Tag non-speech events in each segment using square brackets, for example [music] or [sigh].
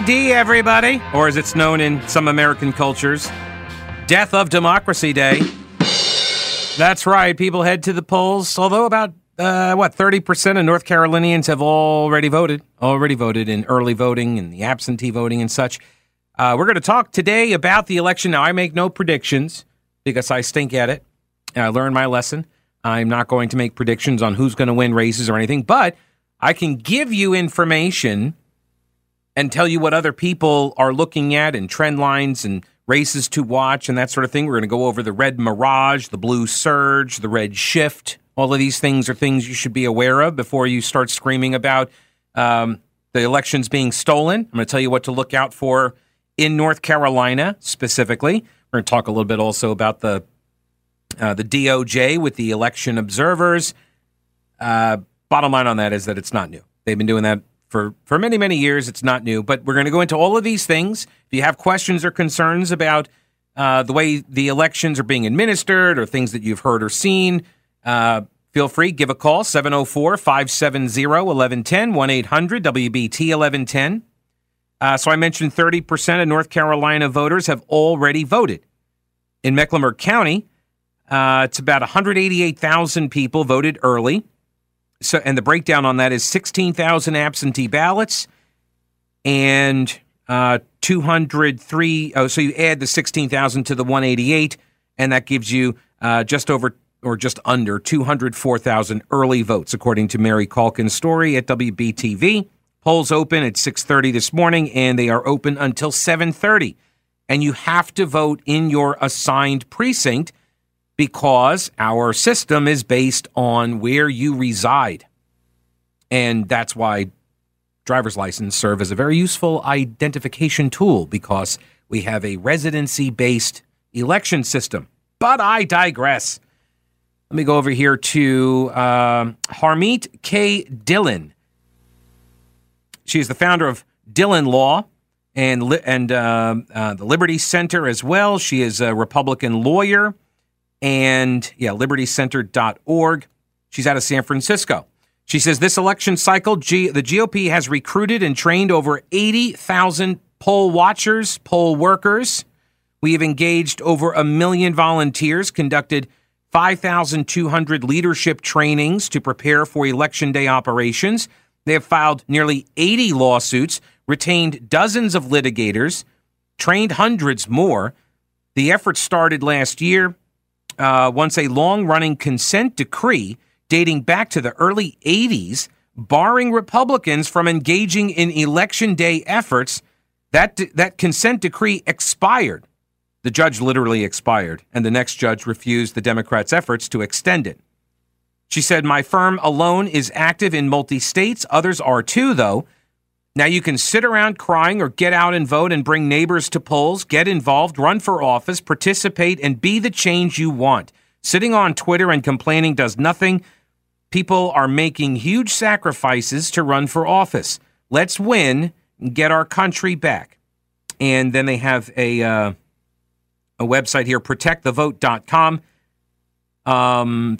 DWED, everybody, or as it's known in some American cultures, Death of Democracy Day. That's right. People head to the polls, although about, uh, what, 30% of North Carolinians have already voted, already voted in early voting and the absentee voting and such. Uh, we're going to talk today about the election. Now, I make no predictions because I stink at it. And I learned my lesson. I'm not going to make predictions on who's going to win races or anything, but I can give you information and tell you what other people are looking at and trend lines and races to watch and that sort of thing. We're going to go over the red mirage, the blue surge, the red shift. All of these things are things you should be aware of before you start screaming about um, the elections being stolen. I'm going to tell you what to look out for in North Carolina specifically. We're going to talk a little bit also about the uh, the DOJ with the election observers. Uh, bottom line on that is that it's not new. They've been doing that for, for many, many years. It's not new, but we're going to go into all of these things. If you have questions or concerns about uh, the way the elections are being administered or things that you've heard or seen, uh, feel free, give a call 704 570 1110 1 800 WBT 1110. Uh, so I mentioned 30% of North Carolina voters have already voted. In Mecklenburg County, uh, it's about 188,000 people voted early so and the breakdown on that is 16,000 absentee ballots and uh, 203. Oh, so you add the 16,000 to the 188, and that gives you uh, just over or just under 204,000 early votes, according to Mary Calkin's story at WBTV. Polls open at 6:30 this morning, and they are open until 7:30. And you have to vote in your assigned precinct because our system is based on where you reside. And that's why driver's license serve as a very useful identification tool because we have a residency based election system. But I digress. Let me go over here to uh, Harmeet K. Dhillon. She is the founder of Dhillon Law and and uh, uh, the Liberty Center as well. She is a Republican lawyer and yeah, libertycenter.org. She's out of San Francisco. She says this election cycle, G- the GOP has recruited and trained over 80,000 poll watchers, poll workers. We have engaged over a million volunteers, conducted 5,200 leadership trainings to prepare for election day operations. They have filed nearly 80 lawsuits, retained dozens of litigators, trained hundreds more. The effort started last year uh, once a long running consent decree dating back to the early 80s, barring Republicans from engaging in election day efforts. That, that consent decree expired. The judge literally expired, and the next judge refused the Democrats' efforts to extend it. She said, My firm alone is active in multi states. Others are too, though. Now you can sit around crying or get out and vote and bring neighbors to polls, get involved, run for office, participate, and be the change you want. Sitting on Twitter and complaining does nothing. People are making huge sacrifices to run for office. Let's win and get our country back. And then they have a uh, a website here, protectthevote.com. Um,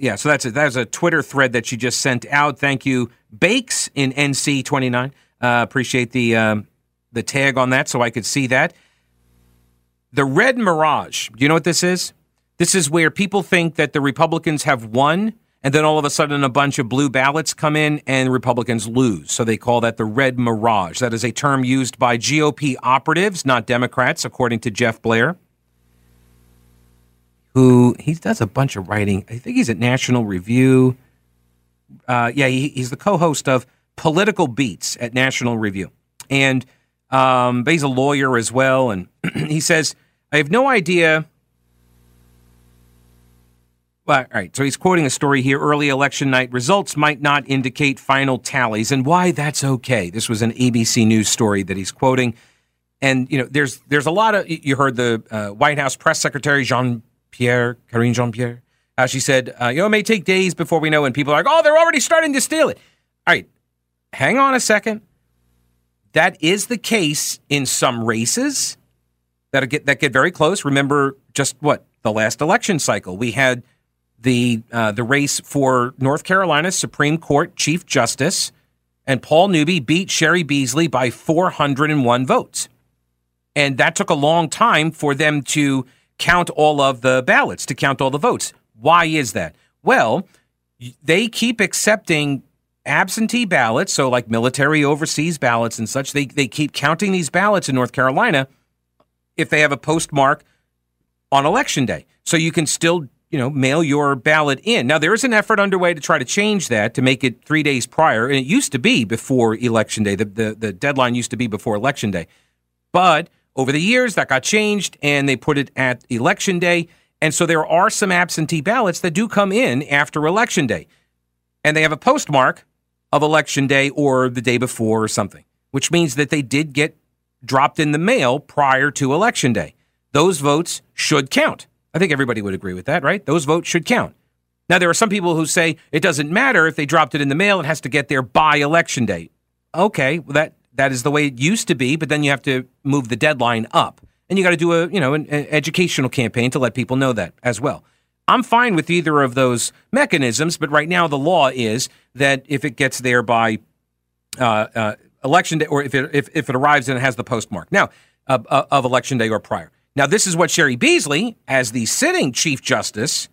yeah, so that's a, that's a Twitter thread that you just sent out. Thank you, Bakes in NC twenty nine. Uh, appreciate the um, the tag on that, so I could see that. The Red Mirage. Do you know what this is? This is where people think that the Republicans have won, and then all of a sudden a bunch of blue ballots come in and Republicans lose. So they call that the Red Mirage. That is a term used by GOP operatives, not Democrats, according to Jeff Blehar who he does a bunch of writing. I think he's at National Review. Uh, yeah, he, he's the co-host of Political Beats at National Review, and um, he's a lawyer as well. And [clears throat] he says, "I have no idea." Well, all right, so he's quoting a story here. Early election night results might not indicate final tallies, and why that's okay. This was an ABC News story that he's quoting, and you know, there's there's a lot of you heard the uh, White House press secretary Jean Pierre, Karine Jean Pierre. Uh, she said, uh, you know, it may take days before we know, and people are like, oh, they're already starting to steal it. All right, hang on a second. That is the case in some races that get that get very close. Remember, just what the last election cycle we had the uh, the race for North Carolina Supreme Court Chief Justice, and Paul Newby beat Cheri Beasley by 401 votes. And that took a long time for them to count all of the ballots, to count all the votes. Why is that? Well, they keep accepting absentee ballots, so like military overseas ballots and such. They, they keep counting these ballots in North Carolina if they have a postmark on election day. So you can still, you know, mail your ballot in. Now there is an effort underway to try to change that to make it three days prior. And it used to be before election day. The the, the deadline used to be before election day. But over the years that got changed and they put it at election day. And so there are some absentee ballots that do come in after election day. And they have a postmark of election day or the day before or something, which means that they did get dropped in the mail prior to election day. Those votes should count. I think everybody would agree with that, right? Those votes should count. Now, there are some people who say it doesn't matter if they dropped it in the mail, it has to get there by election day. Okay, well, that, that is the way it used to be, but then you have to move the deadline up. And you got to do a, you know, an, an educational campaign to let people know that as well. I'm fine with either of those mechanisms, but right now the law is that if it gets there by uh, uh, election day, or if it if, if it arrives and it has the postmark now uh, of election day or prior. Now, this is what Cheri Beasley, as the sitting Chief Justice,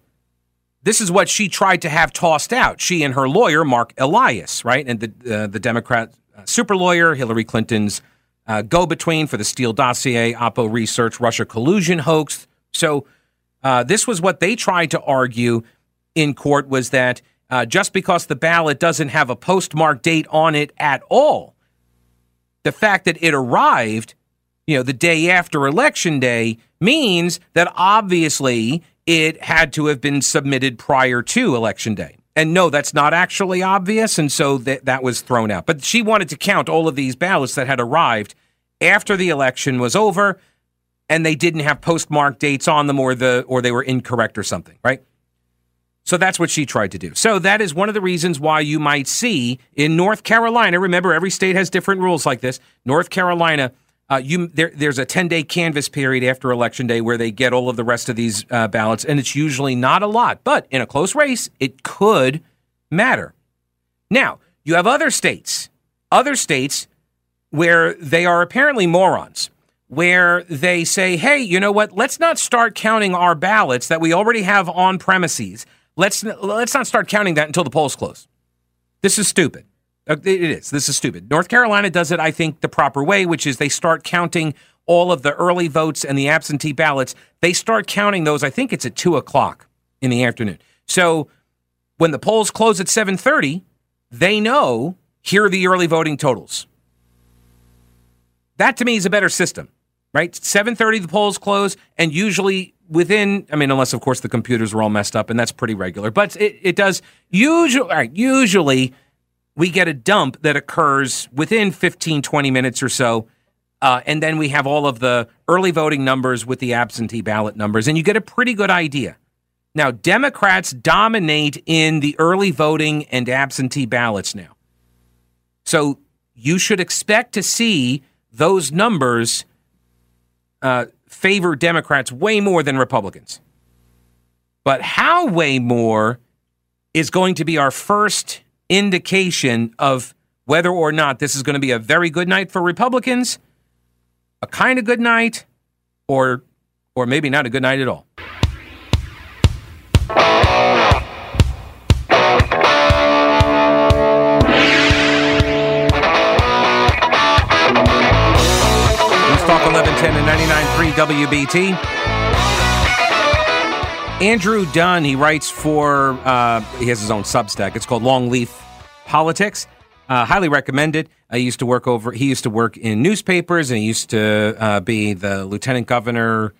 this is what she tried to have tossed out. She and her lawyer, Marc Elias, right, and the uh, the Democrat super lawyer, Hillary Clinton's go between for the Steele dossier, Oppo research, Russia collusion hoax. So uh, this was what they tried to argue in court was that uh, just because the ballot doesn't have a postmark date on it at all, the fact that it arrived, you know, the day after election day means that obviously it had to have been submitted prior to election day. And no, that's not actually obvious, and so that that was thrown out. But she wanted to count all of these ballots that had arrived after the election was over and they didn't have postmark dates on them or the or they were incorrect or something, right? So that's what she tried to do. So that is one of the reasons why you might see in North Carolina. Remember, every state has different rules like this. North Carolina, uh, you there, there's a 10 day canvass period after election day where they get all of the rest of these uh, ballots, and it's usually not a lot, but in a close race, it could matter. Now you have other states, other states where they are apparently morons where they say, hey, you know what? Let's not start counting our ballots that we already have on premises. Let's, let's not start counting that until the polls close. This is stupid. Uh, it is. This is stupid. North Carolina does it, I think, the proper way, which is they start counting all of the early votes and the absentee ballots. They start counting those. I think it's at two o'clock in the afternoon. So when the polls close at seven thirty, they know here are the early voting totals. That to me is a better system right? 7:30 the polls close and usually within I mean unless of course the computers are all messed up and that's pretty regular. But it, it does usually right, usually we get a dump that occurs within 15 20 minutes or so. Uh, and then we have all of the early voting numbers with the absentee ballot numbers, and you get a pretty good idea. Now, Democrats dominate in the early voting and absentee ballots now. So you should expect to see those numbers uh, favor Democrats way more than Republicans. But how way more is going to be our first indication of whether or not this is going to be a very good night for Republicans, a kind of good night, or or maybe not a good night at all. Talk 1110 and 99.3 WBT. Andrew Dunn, he writes for, uh, he has his own Substack. It's called Longleaf Politics. Uh, highly recommended. I used to work over, he used to work in newspapers and he used to uh, be the lieutenant governor.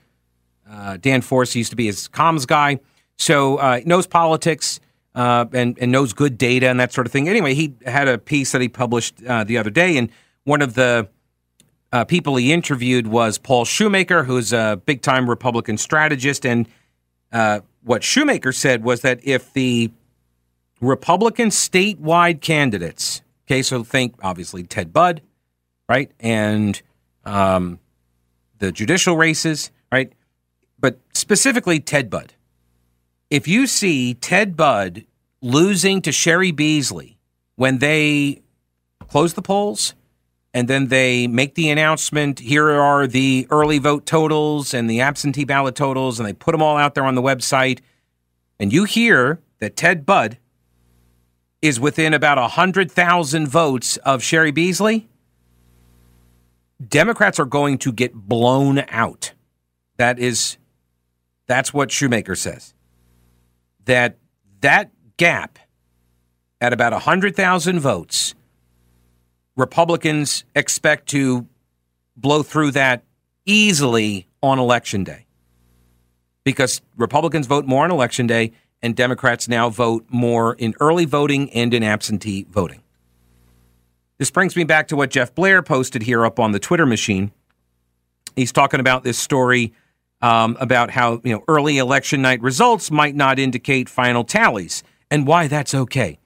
Uh, Dan Forest used to be his comms guy. So uh, knows politics uh, and, and knows good data and that sort of thing. Anyway, he had a piece that he published uh, the other day, and one of the uh, people he interviewed was Paul Shumaker, who's a big time Republican strategist. And uh, what Shumaker said was that if the Republican statewide candidates, okay, so think obviously Ted Budd, right, and um, the judicial races, right, but specifically Ted Budd. If you see Ted Budd losing to Cheri Beasley when they close the polls, and then they make the announcement here are the early vote totals and the absentee ballot totals, and they put them all out there on the website. And you hear that Ted Budd is within about 100,000 votes of Cheri Beasley. Democrats are going to get blown out. That is that's what Shumaker says. That that gap at about 100,000 votes Republicans expect to blow through that easily on election day because Republicans vote more on election day and Democrats now vote more in early voting and in absentee voting. This brings me back to what Jeff Blehar posted here up on the Twitter machine. He's talking about this story um, about how you know early election night results might not indicate final tallies and why that's okay.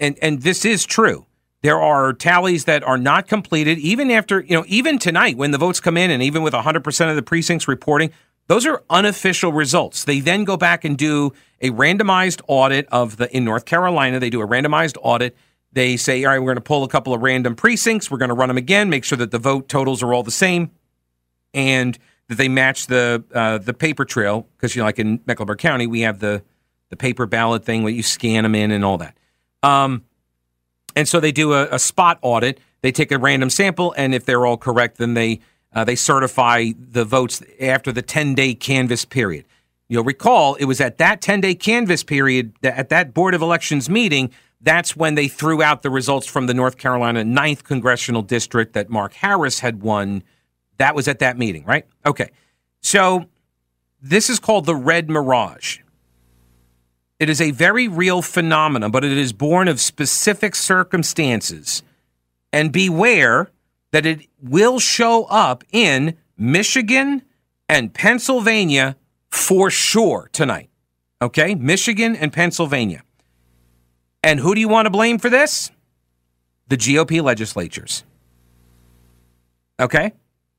And and this is true. There are tallies that are not completed even after, you know, even tonight when the votes come in and even with 100% of the precincts reporting, those are unofficial results. They then go back and do a randomized audit of the, in North Carolina, they do a randomized audit. They say, all right, we're going to pull a couple of random precincts. We're going to run them again, make sure that the vote totals are all the same and that they match the, uh, the paper trail. Because, you know, like in Mecklenburg County, we have the, the paper ballot thing where you scan them in and all that. Um, and so they do a, a, spot audit. They take a random sample, and if they're all correct, then they uh, they certify the votes after the 10 day canvass period. You'll recall it was at that 10 day canvass period, at that Board of Elections meeting, that's when they threw out the results from the North Carolina 9th congressional district that Mark Harris had won. That was at that meeting, right? Okay. So this is called the red mirage. It is a very real phenomenon, but it is born of specific circumstances. And beware that it will show up in Michigan and Pennsylvania for sure tonight. Okay? Michigan and Pennsylvania. And who do you want to blame for this? The GOP legislatures. Okay?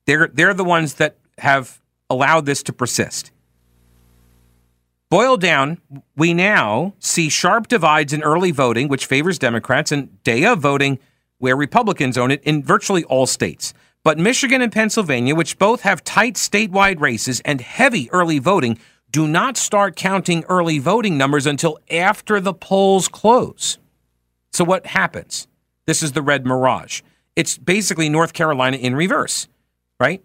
They're, they're the ones that have allowed this to persist. Boiled down, we now see sharp divides in early voting, which favors Democrats, and day of voting, where Republicans own it in virtually all states. But Michigan and Pennsylvania, which both have tight statewide races and heavy early voting, do not start counting early voting numbers until after the polls close. So, what happens? This is the red mirage. It's basically North Carolina in reverse, right?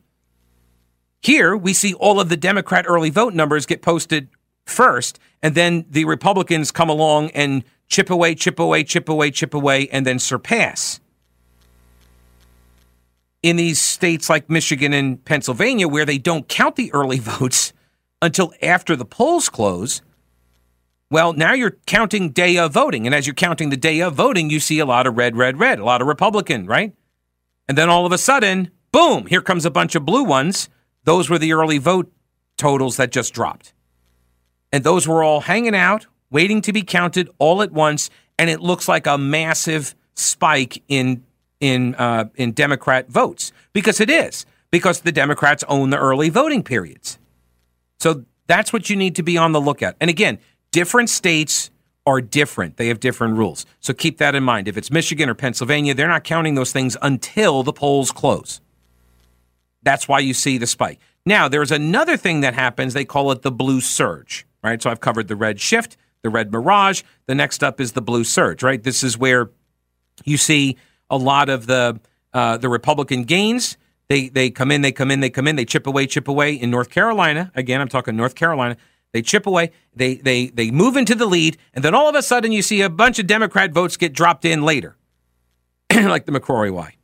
Here, we see all of the Democrat early vote numbers get posted first, and then the Republicans come along and chip away, chip away, chip away, chip away, and then surpass. In these states like Michigan and Pennsylvania, where they don't count the early [laughs] votes until after the polls close, well, now you're counting day of voting. And as you're counting the day of voting, you see a lot of red, red, red, a lot of Republican, right? And then all of a sudden, boom, here comes a bunch of blue ones. Those were the early vote totals that just dropped and those were all hanging out, waiting to be counted all at once, and it looks like a massive spike in in uh, in Democrat votes because it is because the Democrats own the early voting periods. So that's what you need to be on the lookout. And again, different states are different. They have different rules. So keep that in mind. If it's Michigan or Pennsylvania, they're not counting those things until the polls close. That's why you see the spike. Now, there's another thing that happens. They call it the blue surge right? So I've covered the red shift, the red mirage. The next up is the blue surge, right? This is where you see a lot of the uh, the Republican gains. They they come in, they come in, they come in, they chip away, chip away. In North Carolina, again, I'm talking North Carolina. They chip away, they they they move into the lead, and then all of a sudden you see a bunch of Democrat votes get dropped in later, [clears throat] like the McCrorey Y.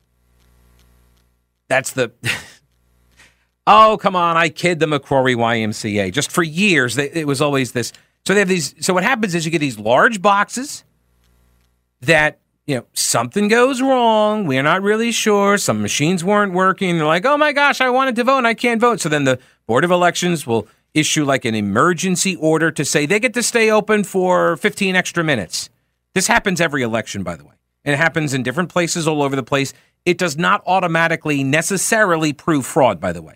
That's the [laughs] Oh, come on. I kid the McCrorey YMCA. Just for years, it was always this. So they have these. So what happens is you get these large boxes that, you know, something goes wrong. We're not really sure. Some machines weren't working. They're like, oh my gosh, I wanted to vote and I can't vote. So then the Board of Elections will issue like an emergency order to say they get to stay open for 15 extra minutes. This happens every election, by the way. It happens in different places all over the place. It does not automatically necessarily prove fraud, by the way.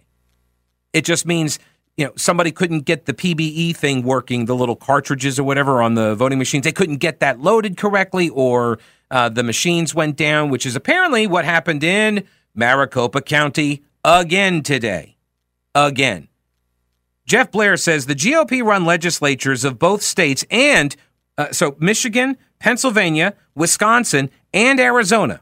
It just means you know somebody couldn't get the PBE thing working, the little cartridges or whatever on the voting machines. They couldn't get that loaded correctly, or Uh, the machines went down, which is apparently what happened in Maricopa County again today. Again. Jeff Blehar says the GOP run legislatures of both states and uh, so Michigan, Pennsylvania, Wisconsin, and Arizona.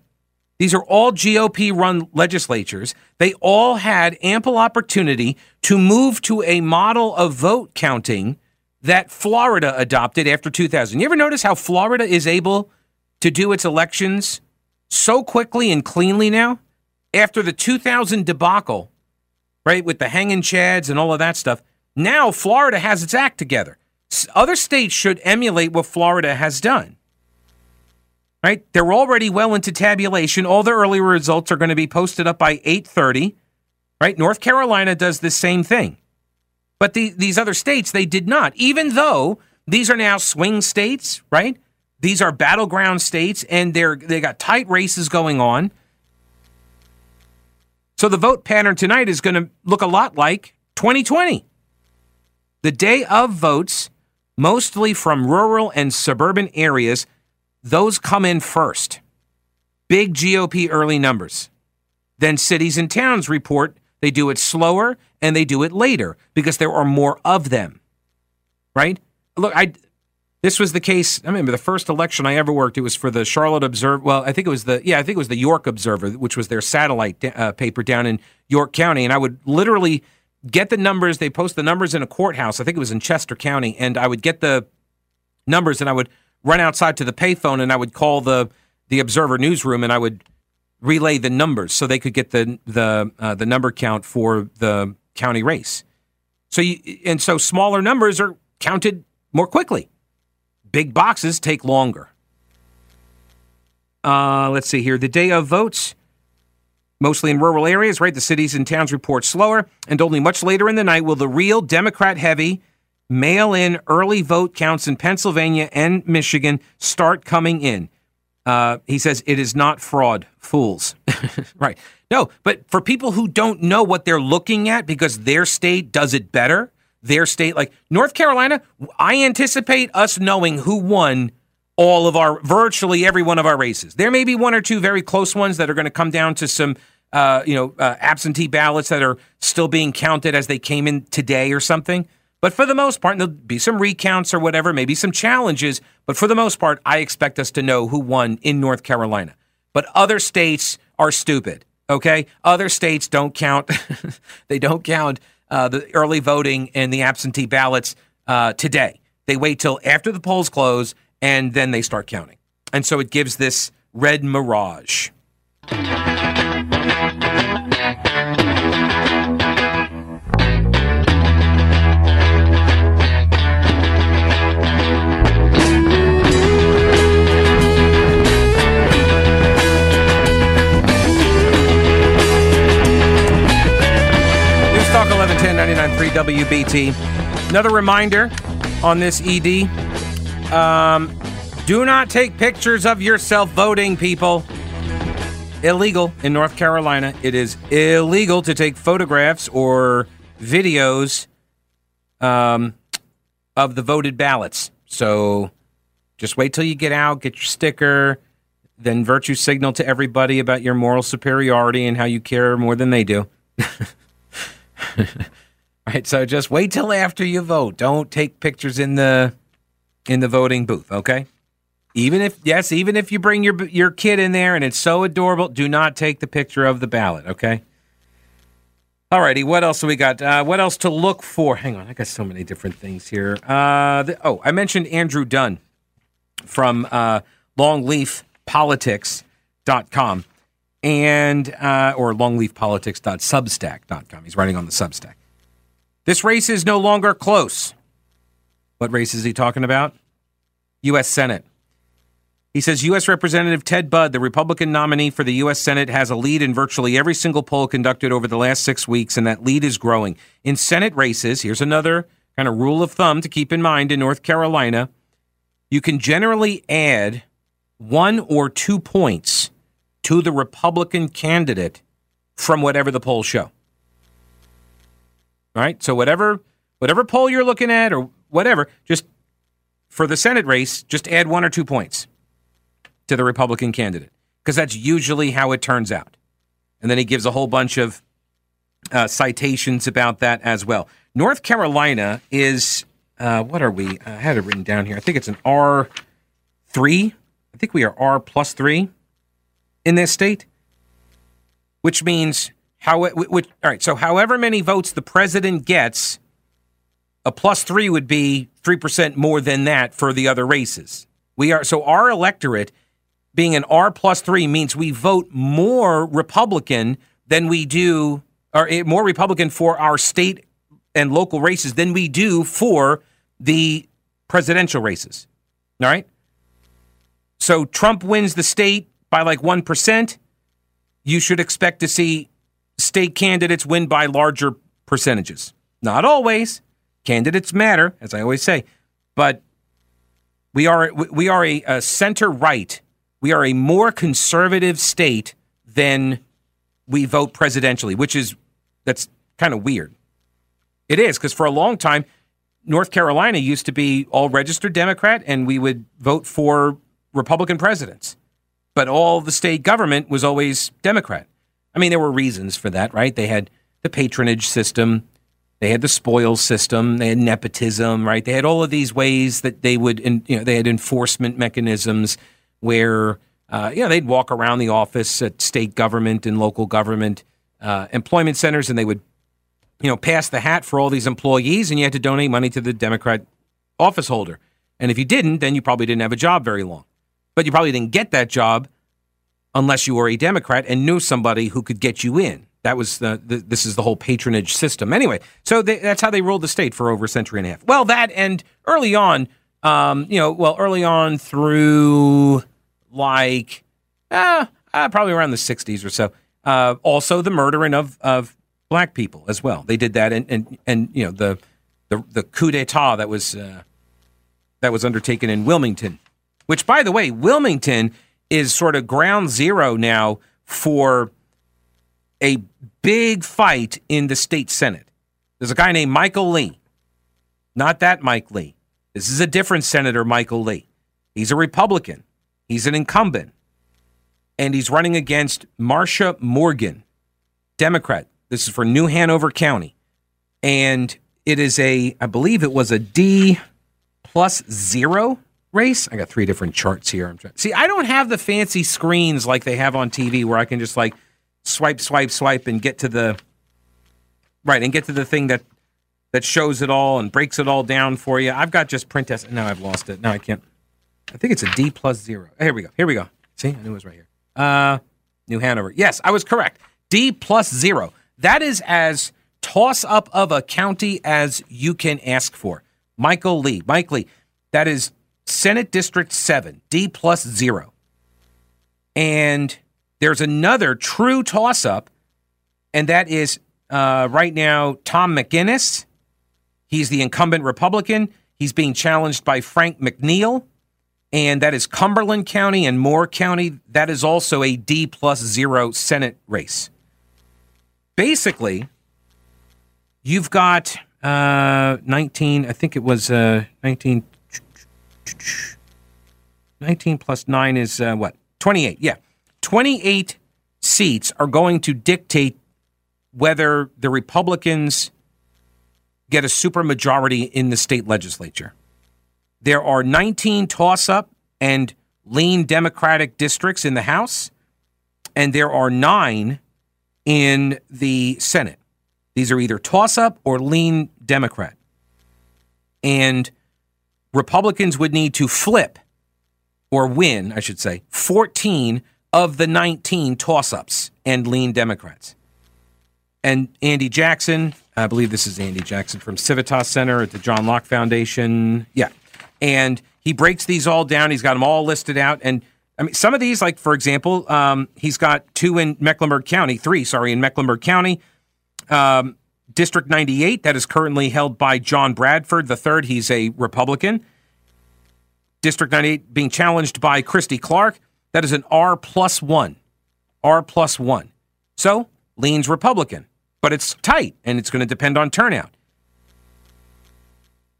These are all GOP run legislatures. They all had ample opportunity to move to a model of vote counting that Florida adopted after 2000. You ever notice how Florida is able to do its elections so quickly and cleanly now? After the 2000 debacle, right, with the hanging chads and all of that stuff, now Florida has its act together. Other states should emulate what Florida has done. Right? They're already well into tabulation. All the early results are going to be posted up by 8:30. Right? North Carolina does the same thing. But the, these other states, they did not, even though these are now swing states, right? These are battleground states, and they're they got tight races going on. So the vote pattern tonight is going to look a lot like 2020. The day of votes, mostly from rural and suburban areas, those come in first. Big GOP early numbers. Then cities and towns report they do it slower and they do it later because there are more of them. Right? Look, I this was the case. I remember the first election I ever worked. It was for the Charlotte Observer. Well, I think it was the yeah, I think it was the York Observer, which was their satellite uh, paper down in York County. And I would literally get the numbers. They post the numbers in a courthouse. I think it was in Chester County, and I would get the numbers and I would run outside to the payphone and I would call the the Observer newsroom and I would relay the numbers so they could get the the uh, the number count for the county race. So you, and so smaller numbers are counted more quickly. Big boxes take longer. Uh, let's see here. The day of votes, mostly in rural areas, right? The cities and towns report slower, and only much later in the night will the real Democrat heavy mail in early vote counts in Pennsylvania and Michigan start coming in. Uh, he says it is not fraud, fools. [laughs] right. No, but for people who don't know what they're looking at because their state does it better, their state, like North Carolina, I anticipate us knowing who won all of our, virtually every one of our races. There may be one or two very close ones that are going to come down to some, uh, you know, uh, absentee ballots that are still being counted as they came in today or something. But for the most part, there'll be some recounts or whatever, maybe some challenges. But for the most part, I expect us to know who won in North Carolina. But other states are stupid. Okay, other states don't count. [laughs] they don't count uh, the early voting and the absentee ballots uh, today. They wait till after the polls close and then they start counting. And so it gives this red mirage. 99.3 WBT. Another reminder on this ED. Um, do not take pictures of yourself voting, people. Illegal in North Carolina. It is illegal to take photographs or videos um, of the voted ballots. So just wait till you get out, get your sticker, then virtue signal to everybody about your moral superiority and how you care more than they do. [laughs] right? So just wait till after you vote. Don't take pictures in the in the voting booth, okay? Even if yes, even if you bring your your kid in there and it's so adorable, do not take the picture of the ballot, okay? Alrighty, what else do we got? Uh, what else to look for? Hang on, I got so many different things here. Uh, the, oh, I mentioned Andrew Dunn from uh, longleafpolitics.com and uh, or longleafpolitics.substack.com. He's writing on the Substack. This race is no longer close. What race is he talking about? U.S. Senate. He says U.S. Representative Ted Budd, the Republican nominee for the U.S. Senate, has a lead in virtually every single poll conducted over the last six weeks, and that lead is growing. In Senate races, here's another kind of rule of thumb to keep in mind in North Carolina you can generally add one or two points to the Republican candidate from whatever the polls show. All right. So whatever whatever poll you're looking at or whatever, just for the Senate race, just add one or two points. to the Republican candidate because that's usually how it turns out. And then he gives a whole bunch of uh, citations about that as well. North Carolina is, uh, what are we? I had it written down here. I think it's an R3. I think we are R plus three in this state, which means how, which, all right, so however many votes the president gets, a plus three would be 3% more than that for the other races. We are, so our electorate being an R plus three means we vote more Republican than we do, or eh, more Republican for our state and local races than we do for the presidential races. All right. So Trump wins the state by like 1%. You should expect to see state candidates win by larger percentages. Not always. Candidates matter, as I always say, but we are we are a, a center right we are a more conservative state than we vote presidentially, which is that's kind of weird. It is because for a long time, North Carolina used to be all registered Democrat, and we would vote for Republican presidents. But all the state government was always Democrat. I mean, there were reasons for that, right? They had the patronage system, they had the spoils system, they had nepotism, right? They had all of these ways that they would, you know, they had enforcement mechanisms where uh, you know they'd walk around the office at state government and local government uh, employment centers, and they would you know pass the hat for all these employees, and you had to donate money to the Democrat office holder. And if you didn't, then you probably didn't have a job very long. But you probably didn't get that job unless you were a Democrat and knew somebody who could get you in. That was the, the this is the whole patronage system. Anyway, so they, that's how they ruled the state for over a century and a half. Well, that and early on, um, you know, well, early on through like, uh, uh, probably around the 60s or so. Uh, also, the murdering of, of black people as well. They did that, and and, and you know the the, the coup d'état that was uh, that was undertaken in Wilmington, which, by the way, Wilmington is sort of ground zero now for a big fight in the state senate. There's a guy named Michael Lee, not that Mike Lee. This is a different Senator Michael Lee. He's a Republican. He's an incumbent, and he's running against Marcia Morgan, Democrat. This is for New Hanover County. And it is a, I believe it was a D plus zero race. I got three different charts here. I'm trying. See, I don't have the fancy screens like they have on TV where I can just like swipe, swipe, swipe and get to the right and get to the thing that that shows it all and breaks it all down for you. I've got just print test. Now I've lost it. Now I can't. I think it's a D plus zero. Here we go. Here we go. See, I knew it was right here. Uh, New Hanover. Yes, I was correct. D plus zero. That is as toss up of a county as you can ask for. Michael Lee. Mike Lee. That is Senate District 7, D plus zero. And there's another true toss up, and that is uh, right now Tom McInnis. He's the incumbent Republican. He's being challenged by Frank McNeill and that is Cumberland County and Moore County. That is also a D plus zero Senate race. Basically, you've got uh, 19, I think it was uh, 19, 19 plus 9 is uh, what? 28, yeah. 28 seats are going to dictate whether the Republicans get a supermajority in the state legislature. There are 19 toss up and lean Democratic districts in the House, and there are nine in the Senate. These are either toss up or lean Democrat. And Republicans would need to flip or win, I should say, 14 of the 19 toss ups and lean Democrats. And Andy Jackson, I believe this is Andy Jackson from Civitas Center at the John Locke Foundation. Yeah, and he breaks these all down. He's got them all listed out. And I mean, some of these, like for example, um, he's got two in Mecklenburg County, three, sorry, in Mecklenburg County. Um, District 98, that is currently held by John Bradford the third. He's a Republican. District 98 being challenged by Christy Clark. That is an R plus one. R plus one. So leans Republican, but it's tight and it's going to depend on turnout.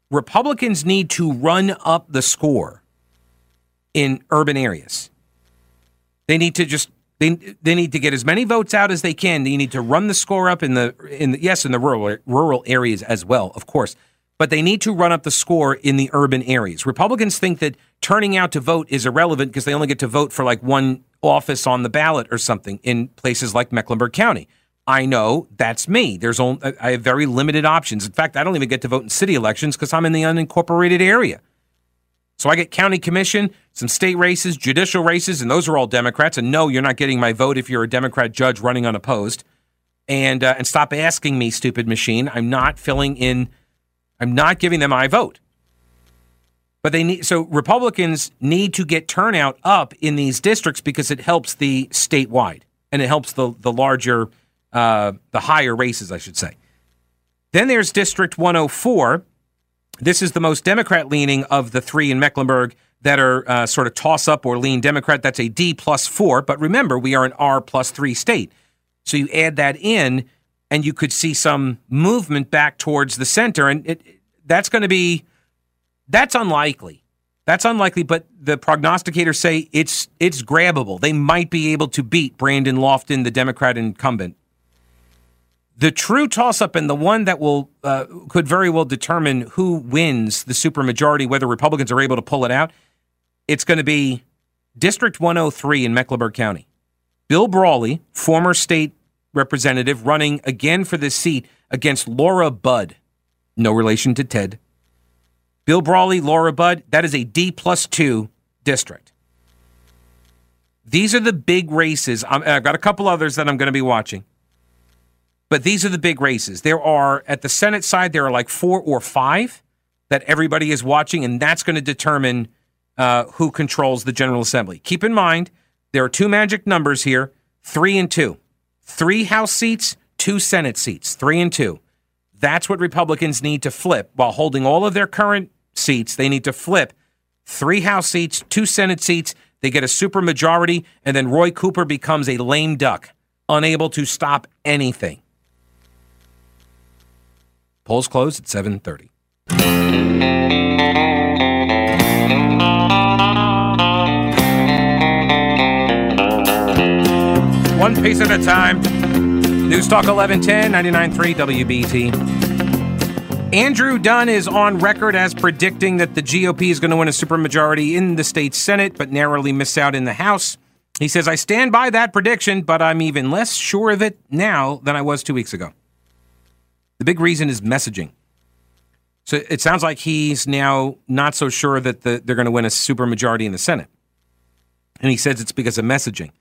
Republicans need to run up the score in urban areas. They need to just they they need to get as many votes out as they can. They need to run the score up in the in the, yes in the rural rural areas as well, of course. But they need to run up the score in the urban areas. Republicans think that turning out to vote is irrelevant because they only get to vote for like one office on the ballot or something in places like Mecklenburg County. I know that's me. There's only I have very limited options. In fact, I don't even get to vote in city elections because I'm in the unincorporated area. So I get county commission, some state races, judicial races, and those are all Democrats. And no, you're not getting my vote if you're a Democrat judge running unopposed. And uh, and stop asking me, stupid machine. I'm not filling in. I'm not giving them my vote. But they need so Republicans need to get turnout up in these districts because it helps the statewide and it helps the the larger uh, the higher races, I should say. Then there's District 104. This is the most Democrat leaning of the three in Mecklenburg that are uh, sort of toss up or lean Democrat. That's a D plus four. But remember, we are an R plus three state. So you add that in, and you could see some movement back towards the center. And it, that's going to be, that's unlikely. That's unlikely, but the prognosticators say it's it's grabbable. They might be able to beat Brandon Lofton, the Democrat incumbent. The true toss up and the one that will uh, could very well determine who wins the supermajority, whether Republicans are able to pull it out, it's going to be District 103 in Mecklenburg County. Bill Brawley, former state representative, running again for this seat against Laura Budd, no relation to Ted. Bill Brawley, Laura Budd, that is a D plus two district. These are the big races. i have got a couple others that I'm going to be watching. But these are the big races. There are, at the Senate side, there are like four or five that everybody is watching, and that's going to determine uh, who controls the General Assembly. Keep in mind, there are two magic numbers here three and two. Three House seats, two Senate seats, three and two. That's what Republicans need to flip while holding all of their current seats. They need to flip three House seats, two Senate seats. They get a supermajority, and then Roy Cooper becomes a lame duck, unable to stop anything. Polls close at 7:30. One piece at a time. News Talk 1110 99.3 WBT. Andrew Dunn is on record as predicting that the GOP is going to win a supermajority in the state Senate, but narrowly miss out in the House. He says, I stand by that prediction, but I'm even less sure of it now than I was two weeks ago. The big reason is messaging. So it sounds like he's now not so sure that the, they're going to win a supermajority in the Senate. And he says it's because of messaging.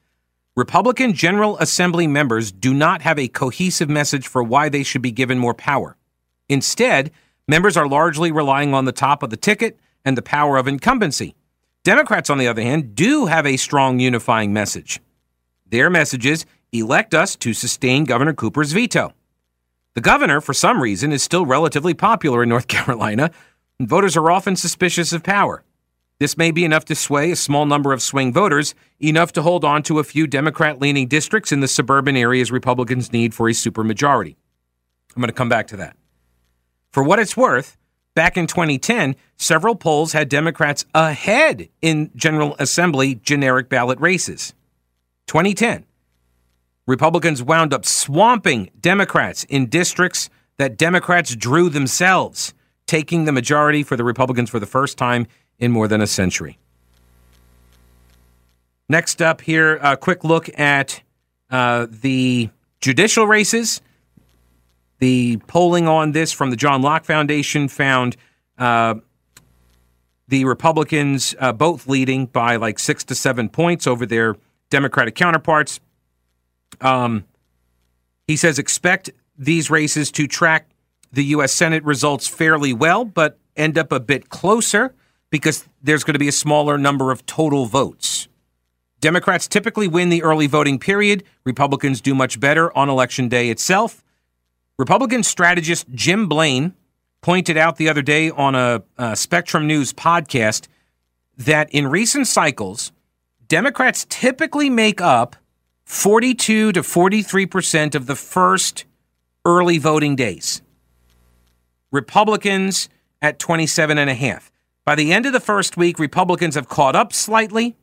Republican General Assembly members do not have a cohesive message for why they should be given more power. Instead, members are largely relying on the top of the ticket and the power of incumbency. Democrats, on the other hand, do have a strong unifying message. Their message is elect us to sustain Governor Cooper's veto. The governor, for some reason, is still relatively popular in North [laughs] Carolina, and voters are often suspicious of power. This may be enough to sway a small number of swing voters, enough to hold on to a few Democrat leaning districts in the suburban areas Republicans need for a supermajority. I'm going to come back to that. For what it's worth, back in 2010, several polls had Democrats ahead in General Assembly generic ballot races. 2010. Republicans wound up swamping Democrats in districts that Democrats drew themselves, taking the majority for the Republicans for the first time in more than a century. Next up here, a quick look at uh, the judicial races. The polling on this from the John Locke Foundation found uh, the Republicans uh, both leading by like six to seven points over their Democratic counterparts. Um, he says expect these races to track the U.S. Senate results fairly well, but end up a bit closer because there's going to be a smaller number of total votes. Democrats typically win the early voting period. Republicans do much better on election day itself. Republican strategist Jim Blaine pointed out the other day on a, a Spectrum News podcast that in recent cycles, Democrats typically make up 42 to 43% of the first early voting days. Republicans at 27 and a half. By the end of the first week, Republicans have caught up slightly.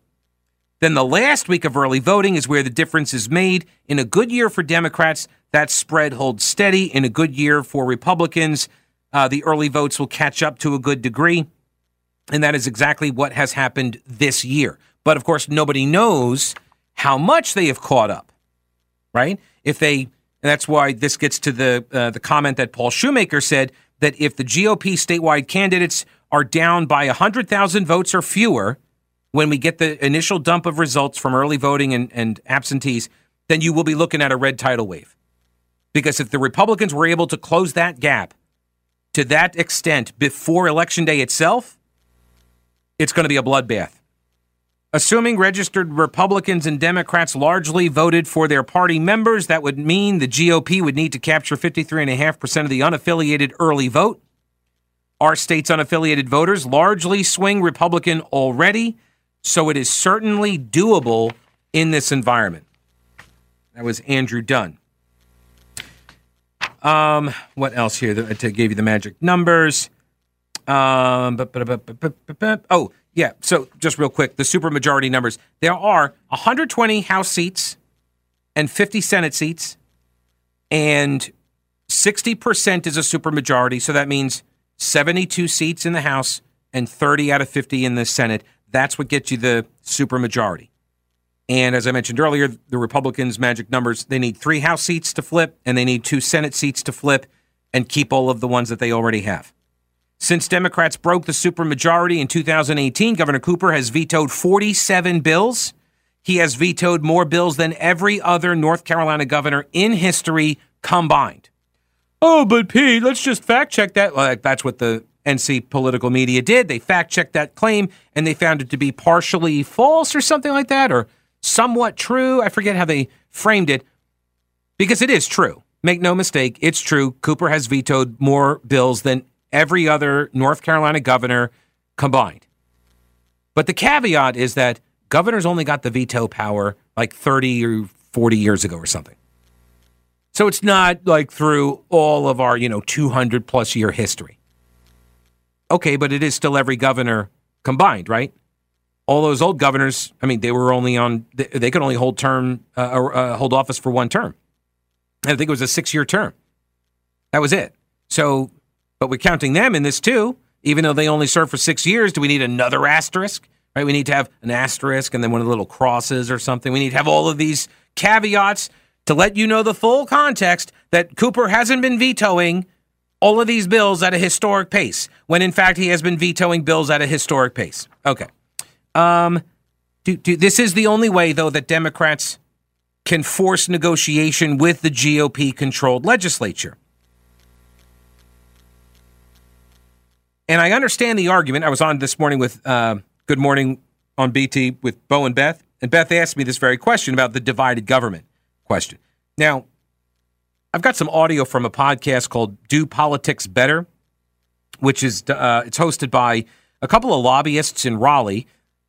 Then the last week of early voting is where the difference is made. In a good year for Democrats, that spread holds steady. In a good year for Republicans, uh, the early votes will catch up to a good degree. And that is exactly what has happened this year. But of course, nobody knows how much they have caught up, right? If they, that's why this gets to the uh, the comment that Paul Shumaker said that if the GOP statewide candidates are down by 100,000 votes or fewer when we get the initial dump of results from early voting and, and absentees, then you will be looking at a red tidal wave. Because if the Republicans were able to close that gap to that extent before Election Day itself, it's going to be a bloodbath. Assuming registered Republicans and Democrats largely voted for their party members, that would mean the GOP would need to capture 53.5% of the unaffiliated early vote. Our state's unaffiliated voters largely swing Republican already, so it is certainly doable in this environment. That was Andrew Dunn. Um, what else here? To gave you the magic numbers. Um, oh, yeah. So just real quick, the supermajority numbers. There are 120 House seats and 50 Senate seats, and 60% is a supermajority. So that means 72 seats in the House and 30 out of 50 in the Senate. That's what gets you the supermajority. And as I mentioned earlier, the Republicans' magic numbers they need three House seats to flip, and they need two Senate seats to flip and keep all of the ones that they already have. Since Democrats broke the supermajority in 2018, Governor Cooper has vetoed 47 bills. He has vetoed more bills than every other North Carolina governor in history combined. Oh, but Pete, let's just fact check that. Well, that's what the NC political media did. They fact checked that claim and they found it to be partially false or something like that, or somewhat true. I forget how they framed it because it is true. Make no mistake, it's true. Cooper has vetoed more bills than every other North Carolina governor combined. But the caveat is that governors only got the veto power like 30 or 40 years ago or something. So it's not like through all of our, you know, 200 plus year history. Okay, but it is still every governor combined, right? All those old governors, I mean, they were only on, they could only hold term, uh, or uh, hold office for one term. I think it was a six year term. That was it. So but we're counting them in this too, even though they only served for six years. Do we need another asterisk? Right? We need to have an asterisk and then one of the little crosses or something. We need to have all of these caveats to let you know the full context that Cooper hasn't been vetoing all of these bills at a historic pace, when in fact he has been vetoing bills at a historic pace. Okay. Um, do, do, this is the only way, though, that Democrats can force negotiation with the GOP controlled legislature. And I understand the argument. I was on this morning with uh, Good Morning on BT with Bo and Beth, and Beth asked me this very question about the divided government question. Now, I've got some audio from a podcast called "Do Politics Better," which is uh, it's hosted by a couple of lobbyists in Raleigh,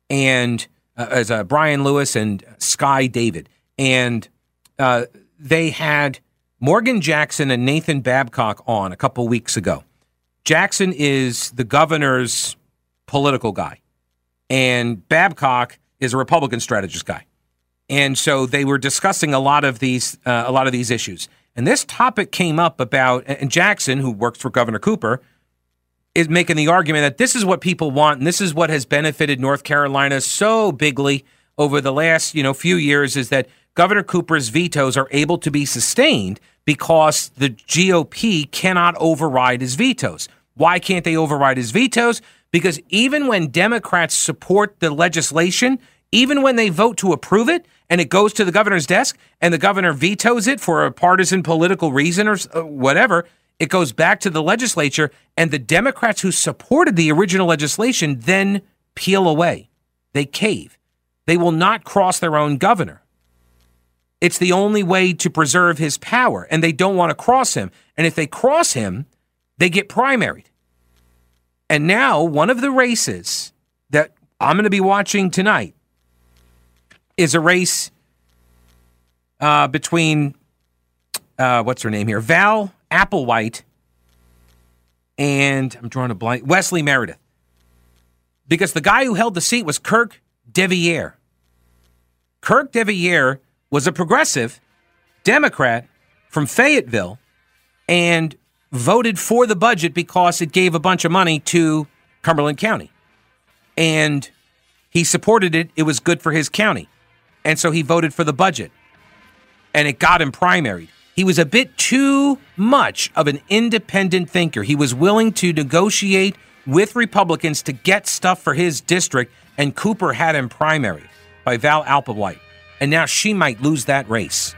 and uh, as uh, Brian Lewis and Sky David, and uh, they had Morgan Jackson and Nathan Babcock on a couple weeks ago Jackson is the governor's political guy, and Babcock is a Republican strategist guy. And so they were discussing a lot of these uh, a lot of these issues. And this topic came up about and Jackson, who works for Governor Cooper, is making the argument that this is what people want and this is what has benefited North Carolina so bigly over the last, you know, few years is that Governor Cooper's vetoes are able to be sustained because the GOP cannot override his vetoes. Why can't they override his vetoes? Because even when Democrats support the legislation, even when they vote to approve it and it goes to the governor's desk and the governor vetoes it for a partisan political reason or uh, whatever, it goes back to the legislature and the Democrats who supported the original legislation then peel away. They cave. They will not cross their own governor. It's the only way to preserve his power, and they don't want to cross him. And if they cross him, they get primaried. And now, one of the races that I'm going to be watching tonight is a race uh, between, uh, what's her name here? Val Applewhite and I'm drawing a blank, Wesley Meredith. Because the guy who held the seat was Kirk Deviere. Kirk Deviere was a progressive Democrat from Fayetteville and voted for the budget because it gave a bunch of money to Cumberland County. And he supported it. It was good for his county. And so he voted for the budget. And it got him primaried. He was a bit too much of an independent thinker. He was willing to negotiate with Republicans to get stuff for his district, and Cooper had him primary by Val Applewhite. And now she might lose that race.